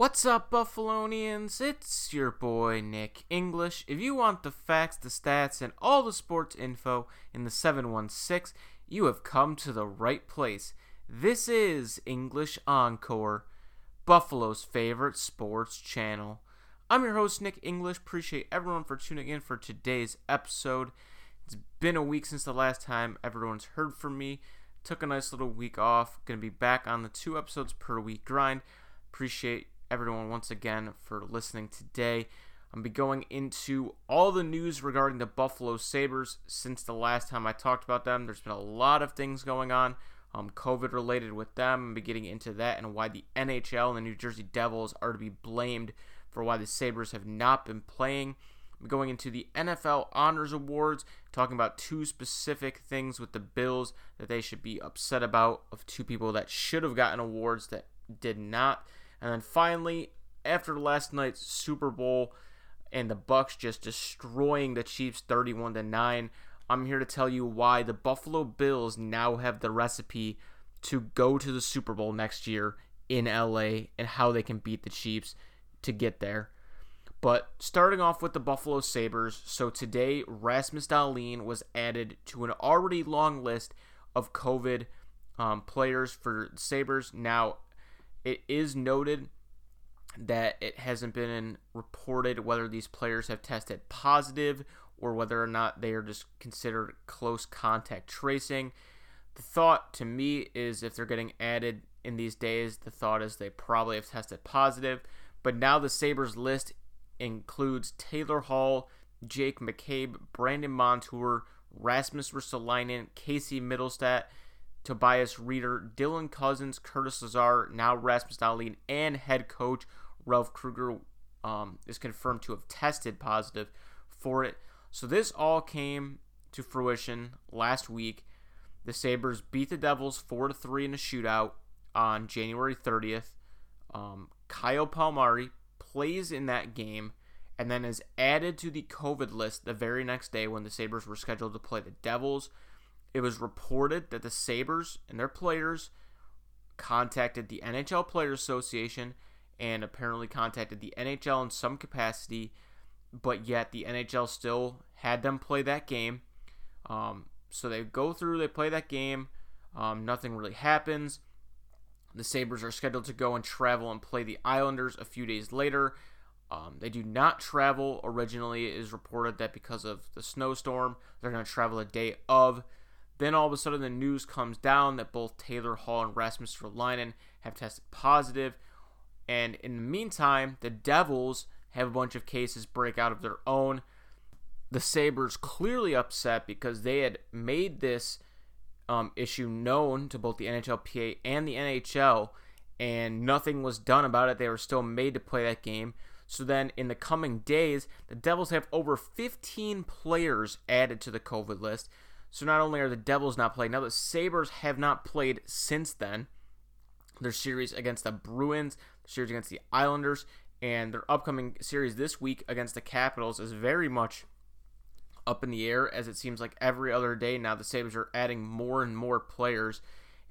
What's up, Buffalonians? It's your boy Nick English. If you want the facts, the stats, and all the sports info in the 716, you have come to the right place. This is English Encore, Buffalo's favorite sports channel. I'm your host, Nick English. Appreciate everyone for tuning in for today's episode. It's been a week since the last time everyone's heard from me. Took a nice little week off. Gonna be back on the two episodes per week grind. Appreciate everyone once again for listening today. I'm be going into all the news regarding the Buffalo Sabres since the last time I talked about them. There's been a lot of things going on, um, COVID related with them. I'm be getting into that and why the NHL and the New Jersey Devils are to be blamed for why the Sabres have not been playing. I'm going into the NFL Honors Awards, talking about two specific things with the Bills that they should be upset about, of two people that should have gotten awards that did not. And then finally, after last night's Super Bowl and the Bucks just destroying the Chiefs 31 to 9, I'm here to tell you why the Buffalo Bills now have the recipe to go to the Super Bowl next year in LA and how they can beat the Chiefs to get there. But starting off with the Buffalo Sabres, so today Rasmus Dahlin was added to an already long list of COVID um, players for Sabres. Now, it is noted that it hasn't been reported whether these players have tested positive or whether or not they are just considered close contact tracing. The thought to me is if they're getting added in these days, the thought is they probably have tested positive. But now the Sabres list includes Taylor Hall, Jake McCabe, Brandon Montour, Rasmus Ristolainen, Casey Mittelstadt, Tobias Rieder, Dylan Cozens, Curtis Lazar, now Rasmus Dahlin, and head coach Ralph Krueger um, is confirmed to have tested positive for it. So this all came to fruition last week. The Sabres beat the Devils 4 to 3 in a shootout on January 30th. Um, Kyle Palmieri plays in that game and then is added to the COVID list the very next day when the Sabres were scheduled to play the Devils. It was reported that the Sabres and their players contacted the NHL Players Association and apparently contacted the NHL in some capacity, but yet the NHL still had them play that game. Um, so they go through, they play that game. Um, nothing really happens. The Sabres are scheduled to go and travel and play the Islanders a few days later. Um, they do not travel. Originally, it is reported that because of the snowstorm, they're going to travel a day of. Then all of a sudden, the news comes down that both Taylor Hall and Rasmus Ristolainen have tested positive. And in the meantime, the Devils have a bunch of cases break out of their own. The Sabres clearly upset because they had made this um, issue known to both the NHLPA and the NHL, and nothing was done about it. They were still made to play that game. So then, in the coming days, the Devils have over 15 players added to the COVID list. So not only are the Devils not playing, now the Sabres have not played since then. Their series against the Bruins, the series against the Islanders, and their upcoming series this week against the Capitals is very much up in the air as it seems like every other day now the Sabres are adding more and more players.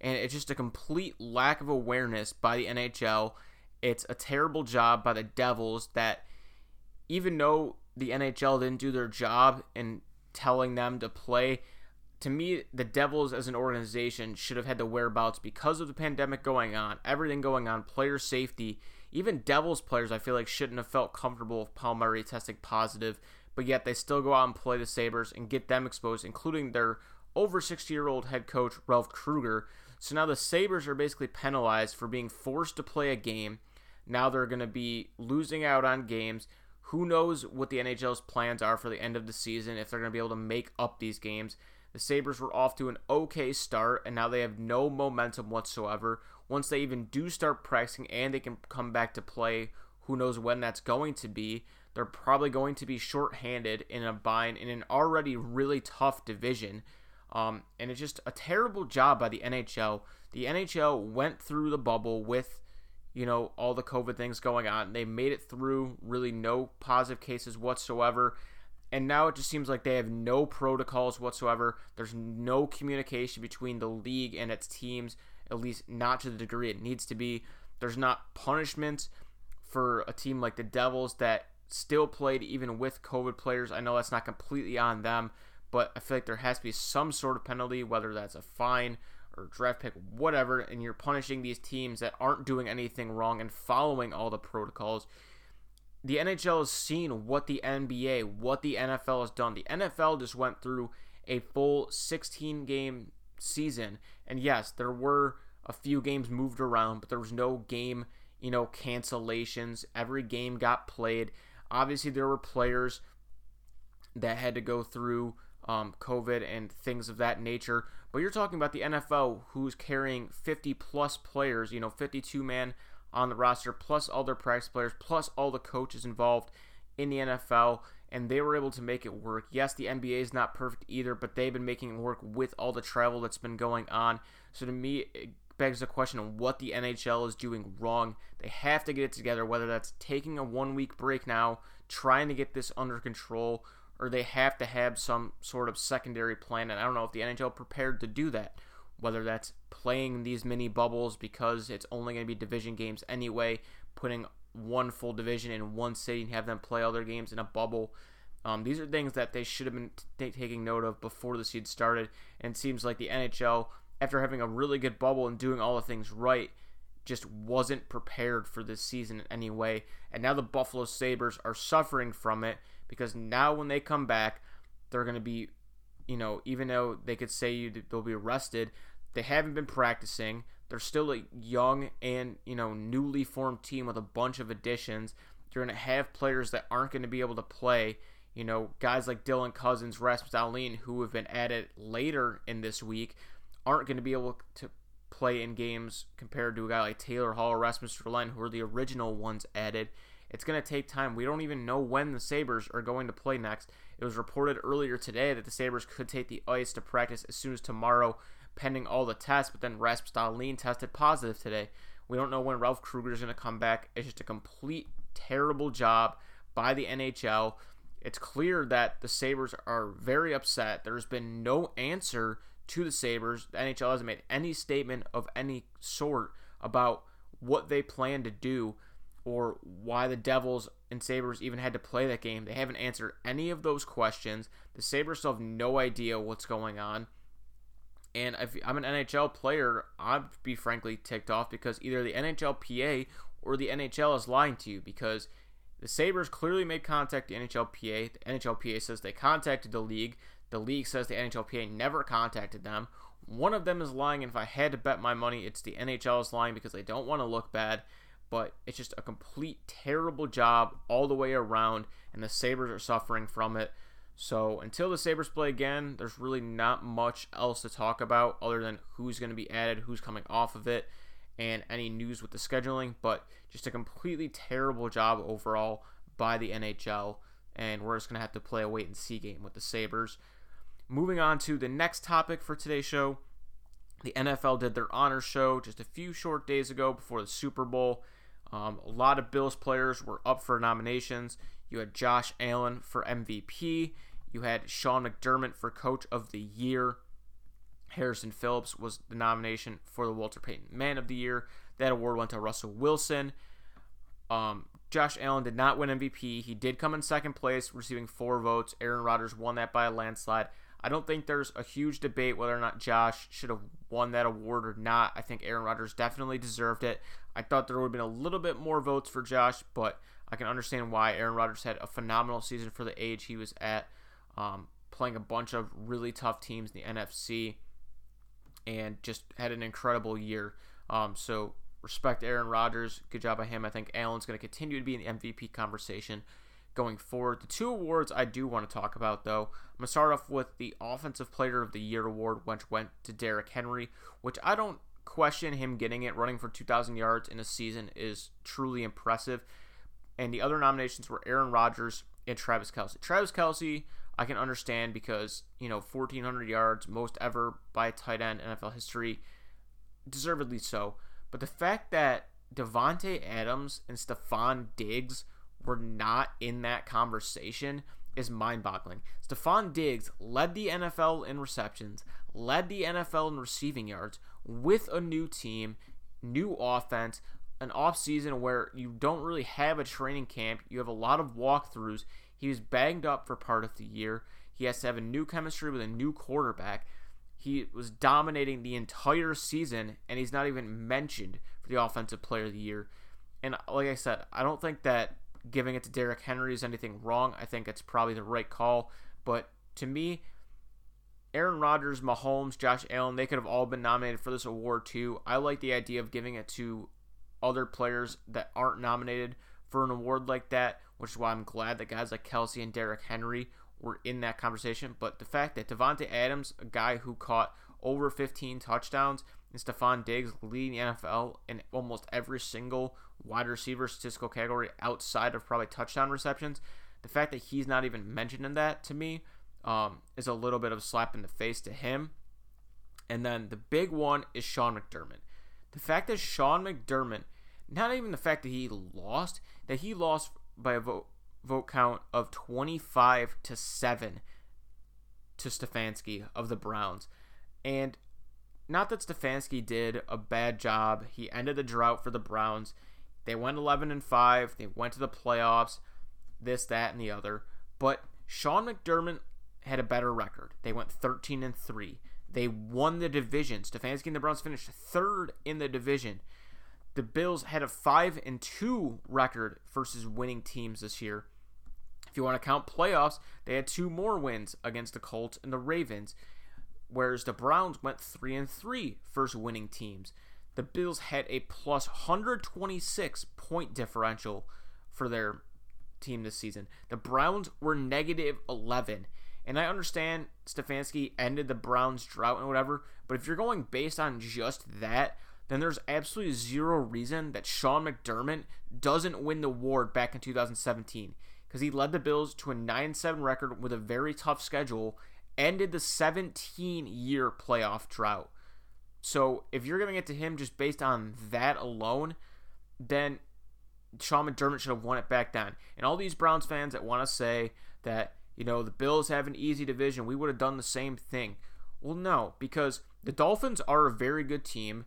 And it's just a complete lack of awareness by the NHL. It's a terrible job by the Devils that even though the NHL didn't do their job in telling them to play, to me, the Devils as an organization should have had the whereabouts because of the pandemic going on, everything going on, player safety. Even Devils players, I feel like, shouldn't have felt comfortable with Palmieri testing positive, but yet they still go out and play the Sabres and get them exposed, including their over 60 year old head coach, Ralph Krueger. So now the Sabres are basically penalized for being forced to play a game. Now they're going to be losing out on games. Who knows what the NHL's plans are for the end of the season, if they're going to be able to make up these games. The Sabres were off to an okay start, and now they have no momentum whatsoever. Once they even do start practicing and they can come back to play, who knows when that's going to be, they're probably going to be shorthanded in a bind in an already really tough division. Um, and it's just a terrible job by the NHL. The NHL went through the bubble with, you know, all the COVID things going on. They made it through, really no positive cases whatsoever and now it just seems like they have no protocols whatsoever. There's no communication between the league and its teams, at least not to the degree it needs to be. There's not punishment for a team like the Devils that still played even with COVID players. I know that's not completely on them, but I feel like there has to be some sort of penalty, whether that's a fine or draft pick, whatever, and you're punishing these teams that aren't doing anything wrong and following all the protocols. The NHL has seen what the NBA, what the NFL has done. The NFL just went through a full 16 game season, and yes, there were a few games moved around, but there was no game, you know, cancellations. Every game got played. Obviously, there were players that had to go through um, COVID and things of that nature. But you're talking about the NFL, who's carrying 50 plus players, you know, 52 man on the roster, plus all their practice players, plus all the coaches involved in the NFL, and they were able to make it work. Yes, the NBA is not perfect either, but they've been making it work with all the travel that's been going on. So to me, it begs the question of what the NHL is doing wrong. They have to get it together, whether that's taking a one week break now, trying to get this under control, or they have to have some sort of secondary plan. And I don't know if the NHL prepared to do that. Whether that's playing these mini bubbles because it's only going to be division games anyway, putting one full division in one city and have them play all their games in a bubble. Um, these are things that they should have been t- taking note of before the season started. And seems like the NHL, after having a really good bubble and doing all the things right, just wasn't prepared for this season in any way. And now the Buffalo Sabres are suffering from it because now when they come back, they're going to be, you know, even though they could say you they'll be arrested, they haven't been practicing. They're still a young and you know newly formed team with a bunch of additions. You're going to have players that aren't going to be able to play. You know, guys like Dylan Cozens, Rasmus Dahlin, who have been added later in this week, aren't going to be able to play in games compared to a guy like Taylor Hall or Rasmus Ristolainen, who are the original ones added. It's going to take time. We don't even know when the Sabres are going to play next. It was reported earlier today that the Sabres could take the ice to practice as soon as tomorrow, pending all the tests, but then Rasmus Dahlin tested positive today. We don't know when Ralph Krueger is going to come back. It's just a complete terrible job by the NHL. It's clear that the Sabres are very upset. There's been no answer to the Sabres. The NHL hasn't made any statement of any sort about what they plan to do or why the Devils and Sabres even had to play that game. They haven't answered any of those questions. The Sabres still have no idea what's going on. And if I'm an NHL player, I'd be frankly ticked off because either the NHLPA or the NHL is lying to you because the Sabres clearly made contact the NHLPA. The NHLPA says they contacted the league. The league says the NHLPA never contacted them. One of them is lying, and if I had to bet my money, it's the NHL is lying because they don't want to look bad but it's just a complete terrible job all the way around, and the Sabres are suffering from it. So until the Sabres play again, there's really not much else to talk about other than who's going to be added, who's coming off of it, and any news with the scheduling. But just a completely terrible job overall by the NHL, and we're just going to have to play a wait and see game with the Sabres. Moving on to the next topic for today's show. The NFL did their honor show just a few short days ago before the Super Bowl. Um, a lot of Bills players were up for nominations. You had Josh Allen for MVP. You had Sean McDermott for Coach of the Year. Harrison Phillips was the nomination for the Walter Payton Man of the Year. That award went to Russell Wilson. Um, Josh Allen did not win MVP. He did come in second place, receiving four votes. Aaron Rodgers won that by a landslide. I don't think there's a huge debate whether or not Josh should have won that award or not. I think Aaron Rodgers definitely deserved it. I thought there would have been a little bit more votes for Josh, but I can understand why Aaron Rodgers had a phenomenal season for the age he was at, um, playing a bunch of really tough teams in the NFC, and just had an incredible year. Um, so respect Aaron Rodgers. Good job by him. I think Allen's going to continue to be the MVP conversation going forward. The two awards I do want to talk about, though, I'm going to start off with the Offensive Player of the Year award, which went to Derrick Henry, which I don't question him getting it. Running for 2,000 yards in a season is truly impressive. And the other nominations were Aaron Rodgers and Travis Kelce. Travis Kelce, I can understand because, you know, 1,400 yards, most ever by a tight end NFL history, deservedly so. But the fact that Davante Adams and Stefon Diggs were not in that conversation is mind boggling. Stefon Diggs led the NFL in receptions, led the NFL in receiving yards with a new team, new offense, an off season where you don't really have a training camp. You have a lot of walkthroughs. He was banged up for part of the year. He has to have a new chemistry with a new quarterback. He was dominating the entire season, and he's not even mentioned for the Offensive Player of the Year. And like I said, I don't think that giving it to Derrick Henry is anything wrong. I think it's probably the right call. But to me, Aaron Rodgers, Mahomes, Josh Allen, they could have all been nominated for this award too. I like the idea of giving it to other players that aren't nominated for an award like that, which is why I'm glad that guys like Kelce and Derrick Henry were in that conversation. But the fact that Davante Adams, a guy who caught over 15 touchdowns, and Stefon Diggs leading the NFL in almost every single wide receiver statistical category outside of probably touchdown receptions, the fact that he's not even mentioned in that to me um, is a little bit of a slap in the face to him. And then the big one is Sean McDermott. The fact that Sean McDermott, not even the fact that he lost, that he lost by a vote vote count of 25 to 7 to Stefanski of the Browns. And not that Stefanski did a bad job. He ended the drought for the Browns. They went 11 and 5. They went to the playoffs. This, that, and the other. But Sean McDermott had a better record. They went 13 and 3. They won the division. Stefanski and the Browns finished third in the division. The Bills had a 5 and 2 record versus winning teams this year. If you want to count playoffs, they had two more wins against the Colts and the Ravens, whereas the Browns went 3 and 3 versus winning teams. The Bills had a plus 126 point differential for their team this season. The Browns were negative 11. And I understand Stefanski ended the Browns drought and whatever, but if you're going based on just that, then there's absolutely zero reason that Sean McDermott doesn't win the award back in 2017 because he led the Bills to a 9 7 record with a very tough schedule, ended the 17 year playoff drought. So if you're giving it to him just based on that alone, then Sean McDermott should have won it back then. And all these Browns fans that want to say that you know, the Bills have an easy division. We would have done the same thing. Well, no, because the Dolphins are a very good team.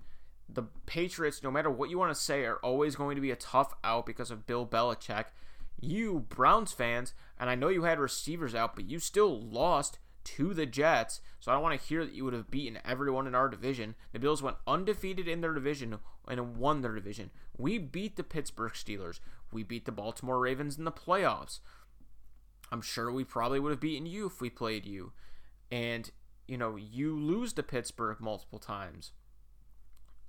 The Patriots, no matter what you want to say, are always going to be a tough out because of Bill Belichick. You, Browns fans, and I know you had receivers out, but you still lost to the Jets. So I don't want to hear that you would have beaten everyone in our division. The Bills went undefeated in their division and won their division. We beat the Pittsburgh Steelers. We beat the Baltimore Ravens in the playoffs. I'm sure we probably would have beaten you if we played you. And, you know, you lose to Pittsburgh multiple times.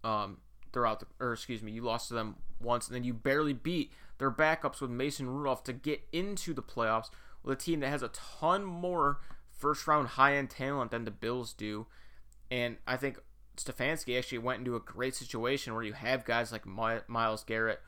Um, throughout the, or excuse me, you lost to them once, and then you barely beat their backups with Mason Rudolph to get into the playoffs with a team that has a ton more first round high end talent than the Bills do. And I think Stefanski actually went into a great situation where you have guys like Myles Garrett,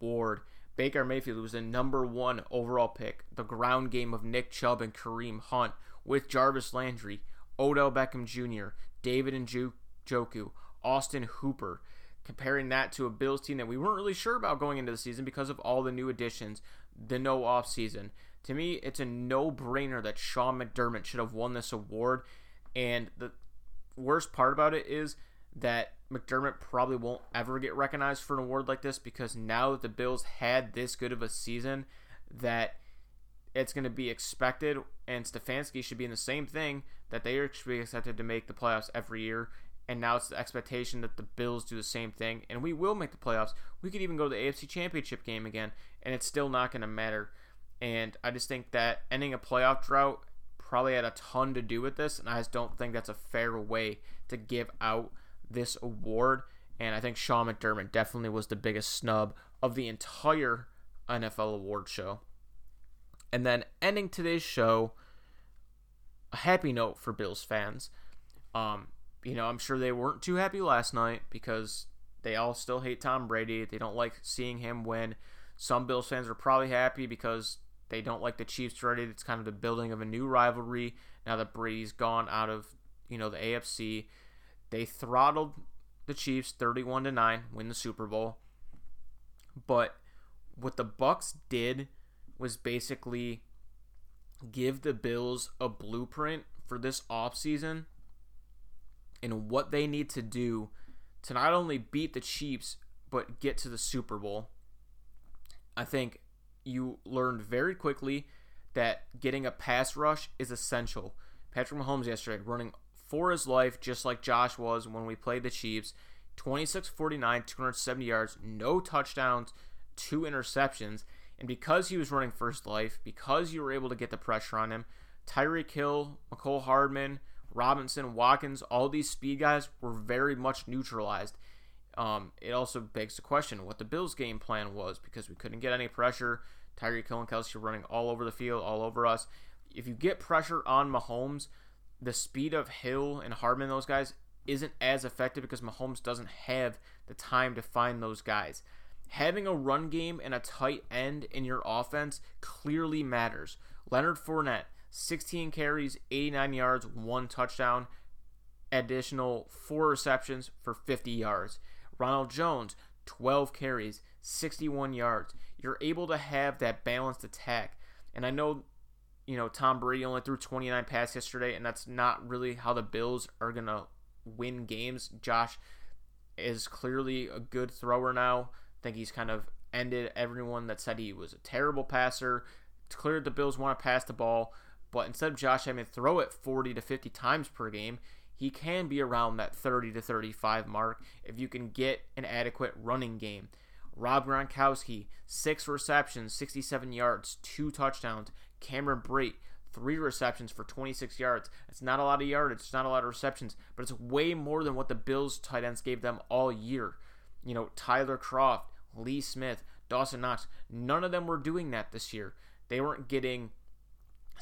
Ward, Baker Mayfield was the number one overall pick. The ground game of Nick Chubb and Kareem Hunt with Jarvis Landry, Odell Beckham Jr., David Njoku, Austin Hooper. Comparing that to a Bills team that we weren't really sure about going into the season because of all the new additions, the no off season. To me, it's a no brainer that Sean McDermott should have won this award. And the worst part about it is that McDermott probably won't ever get recognized for an award like this because now that the Bills had this good of a season, that it's going to be expected, and Stefanski should be in the same thing that they are expected to make the playoffs every year. And now it's the expectation that the Bills do the same thing, and we will make the playoffs. We could even go to the AFC Championship game again, and it's still not going to matter. And I just think that ending a playoff drought probably had a ton to do with this, and I just don't think that's a fair way to give out this award. And I think Sean McDermott definitely was the biggest snub of the entire NFL award show. And then ending today's show, a happy note for Bills fans. Um, you know, I'm sure they weren't too happy last night because they all still hate Tom Brady. They don't like seeing him win. Some Bills fans are probably happy because they don't like the Chiefs already. It's kind of the building of a new rivalry now that Brady's gone out of, you know, the AFC. They throttled the Chiefs 31 to 9, win the Super Bowl. But what the Bucks did was basically give the Bills a blueprint for this offseason and what they need to do to not only beat the Chiefs but get to the Super Bowl. I think you learned very quickly that getting a pass rush is essential. Patrick Mahomes yesterday running for his life, just like Josh was when we played the Chiefs. 26 49, 270 yards, no touchdowns, two interceptions. And because he was running first life, because you were able to get the pressure on him, Tyreek Hill, Mecole Hardman, Robinson, Watkins, all these speed guys were very much neutralized. Um, it also begs the question what the Bills' game plan was because we couldn't get any pressure. Tyreek Hill and were running all over the field, all over us. If you get pressure on Mahomes, the speed of Hill and Hardman, those guys, isn't as effective because Mahomes doesn't have the time to find those guys. Having a run game and a tight end in your offense clearly matters. Leonard Fournette, 16 carries, 89 yards, one touchdown, additional four receptions for 50 yards. Ronald Jones, 12 carries, 61 yards. You're able to have that balanced attack. And I know, you know, Tom Brady only threw 29 passes yesterday, and that's not really how the Bills are going to win games. Josh is clearly a good thrower now. I think he's kind of ended everyone that said he was a terrible passer. It's clear the Bills want to pass the ball, but instead of Josh having to throw it 40 to 50 times per game, he can be around that 30 to 35 mark if you can get an adequate running game. Rob Gronkowski, six receptions, 67 yards, two touchdowns. Cameron Brate, three receptions for 26 yards. It's not a lot of yardage, it's not a lot of receptions, but it's way more than what the Bills tight ends gave them all year. You know, Tyler Kroft, Lee Smith, Dawson Knox, none of them were doing that this year. They weren't getting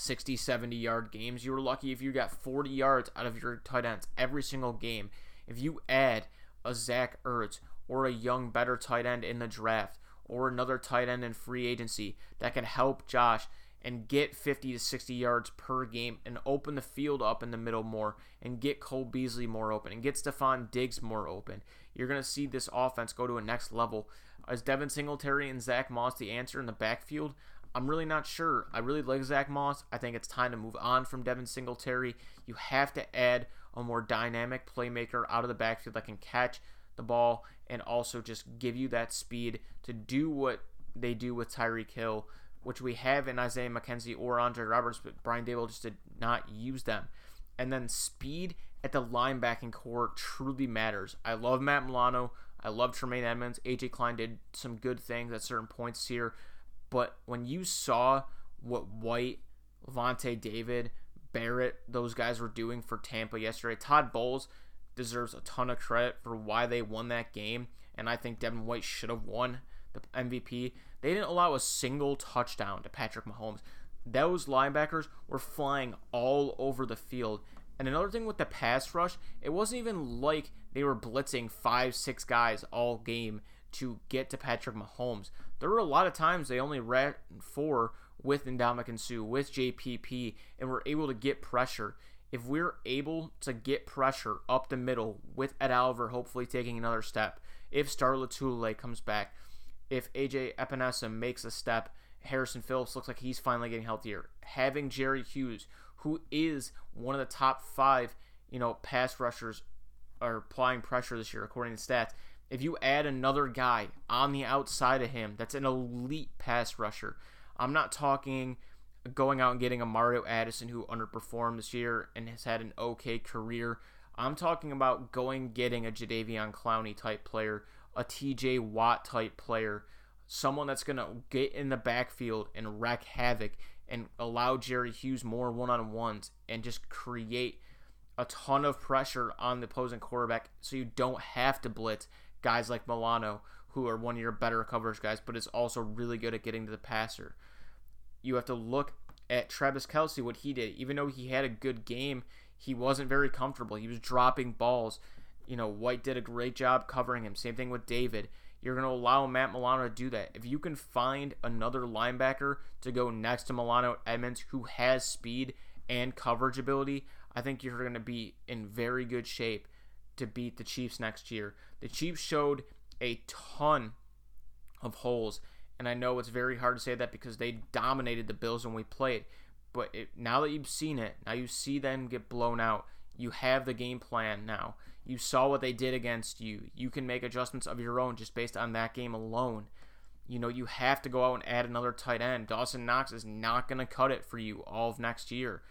60, 70 yard games. You were lucky if you got 40 yards out of your tight ends every single game. If you add a Zach Ertz or a young, better tight end in the draft or another tight end in free agency that can help Josh and get 50 to 60 yards per game and open the field up in the middle more and get Cole Beasley more open and get Stefon Diggs more open. You're going to see this offense go to a next level. Is Devin Singletary and Zach Moss the answer in the backfield? I'm really not sure. I really like Zach Moss. I think it's time to move on from Devin Singletary. You have to add a more dynamic playmaker out of the backfield that can catch the ball and also just give you that speed to do what they do with Tyreek Hill, which we have in Isaiah McKenzie or Andre Roberts, but Brian Daboll just did not use them. And then speed at the linebacking core truly matters. I love Matt Milano. I love Tremaine Edmunds. AJ Klein did some good things at certain points here. But when you saw what White, Lavonte David, Barrett, those guys were doing for Tampa yesterday, Todd Bowles deserves a ton of credit for why they won that game. And I think Devin White should have won the MVP. They didn't allow a single touchdown to Patrick Mahomes. Those linebackers were flying all over the field. And another thing with the pass rush, it wasn't even like they were blitzing five, six guys all game to get to Patrick Mahomes. There were a lot of times they only ran four with Ndamukong Suh, with JPP, and were able to get pressure. If we're able to get pressure up the middle with Ed Oliver hopefully taking another step, if Star Lotulelei comes back, if AJ Epenesa makes a step, Harrison Phillips looks like he's finally getting healthier. Having Jerry Hughes, who is one of the top five, you know, pass rushers, are applying pressure this year according to stats if you add another guy on the outside of him that's an elite pass rusher, I'm not talking going out and getting a Mario Addison who underperformed this year and has had an okay career. I'm talking about going getting a Jadeveon Clowney type player, a TJ Watt type player, someone that's going to get in the backfield and wreak havoc and allow Jerry Hughes more one on ones and just create a ton of pressure on the opposing quarterback so you don't have to blitz guys like Milano, who are one of your better coverage guys, but is also really good at getting to the passer. You have to look at Travis Kelce, what he did. Even though he had a good game, he wasn't very comfortable. He was dropping balls. You know, White did a great job covering him. Same thing with David. You're going to allow Matt Milano to do that. If you can find another linebacker to go next to Milano Edmunds who has speed and coverage ability, I think you're going to be in very good shape to beat the Chiefs next year. The Chiefs showed a ton of holes, and I know it's very hard to say that because they dominated the Bills when we played. But it, now that you've seen it, now you see them get blown out. You have the game plan now. You saw what they did against you. You can make adjustments of your own just based on that game alone. You know, you have to go out and add another tight end. Dawson Knox is not going to cut it for you all of next year.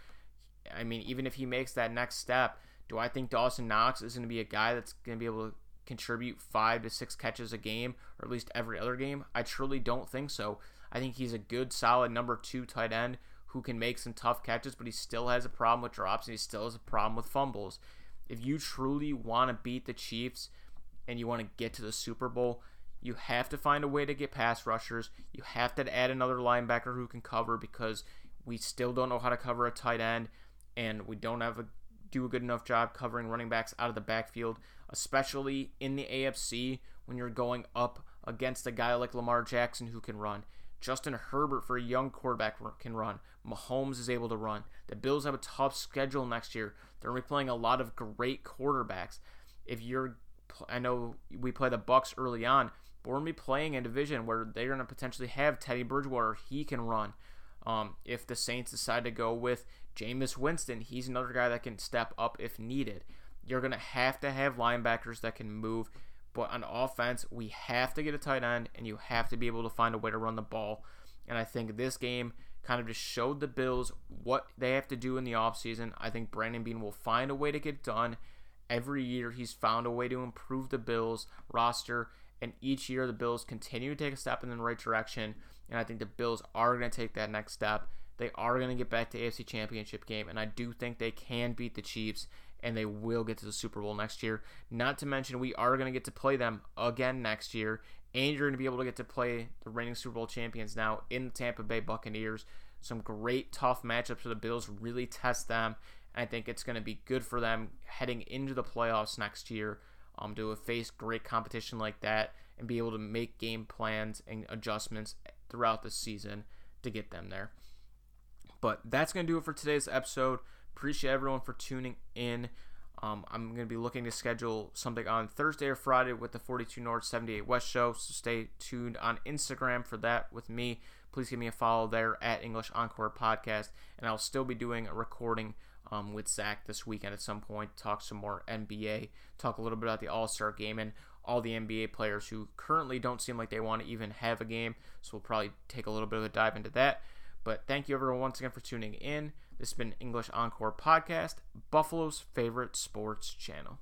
I mean, even if he makes that next step, do I think Dawson Knox is going to be a guy that's going to be able to contribute five to six catches a game, or at least every other game? I truly don't think so. I think he's a good, solid number two tight end who can make some tough catches, but he still has a problem with drops and he still has a problem with fumbles. If you truly want to beat the Chiefs and you want to get to the Super Bowl, you have to find a way to get pass rushers. You have to add another linebacker who can cover because we still don't know how to cover a tight end and we don't have a do a good enough job covering running backs out of the backfield, especially in the AFC when you're going up against a guy like Lamar Jackson who can run. Justin Herbert, for a young quarterback, can run. Mahomes is able to run. The Bills have a tough schedule next year. They're going to be playing a lot of great quarterbacks. If you're, I know we play the Bucks early on, but we're going to be playing a division where they're going to potentially have Teddy Bridgewater. He can run. Um, if the Saints decide to go with Jameis Winston, he's another guy that can step up if needed. You're going to have to have linebackers that can move. But on offense, we have to get a tight end, and you have to be able to find a way to run the ball. And I think this game kind of just showed the Bills what they have to do in the offseason. I think Brandon Beane will find a way to get done. Every year, he's found a way to improve the Bills roster, and each year, the Bills continue to take a step in the right direction. And I think the Bills are going to take that next step. They are going to get back to AFC Championship game, and I do think they can beat the Chiefs and they will get to the Super Bowl next year. Not to mention, we are going to get to play them again next year, and you're going to be able to get to play the reigning Super Bowl champions now in the Tampa Bay Buccaneers. Some great, tough matchups for the Bills, really test them. I think it's going to be good for them heading into the playoffs next year um, to face great competition like that and be able to make game plans and adjustments throughout the season to get them there. But that's going to do it for today's episode. Appreciate everyone for tuning in. Um, I'm going to be looking to schedule something on Thursday or Friday with the 42 North 78 West show. So stay tuned on Instagram for that with me. Please give me a follow there at English Encore Podcast. And I'll still be doing a recording um, with Zach this weekend at some point. Talk some more NBA. Talk a little bit about the All Star game and all the NBA players who currently don't seem like they want to even have a game. So we'll probably take a little bit of a dive into that. But thank you everyone once again for tuning in. This has been English Encore Podcast, Buffalo's favorite sports channel.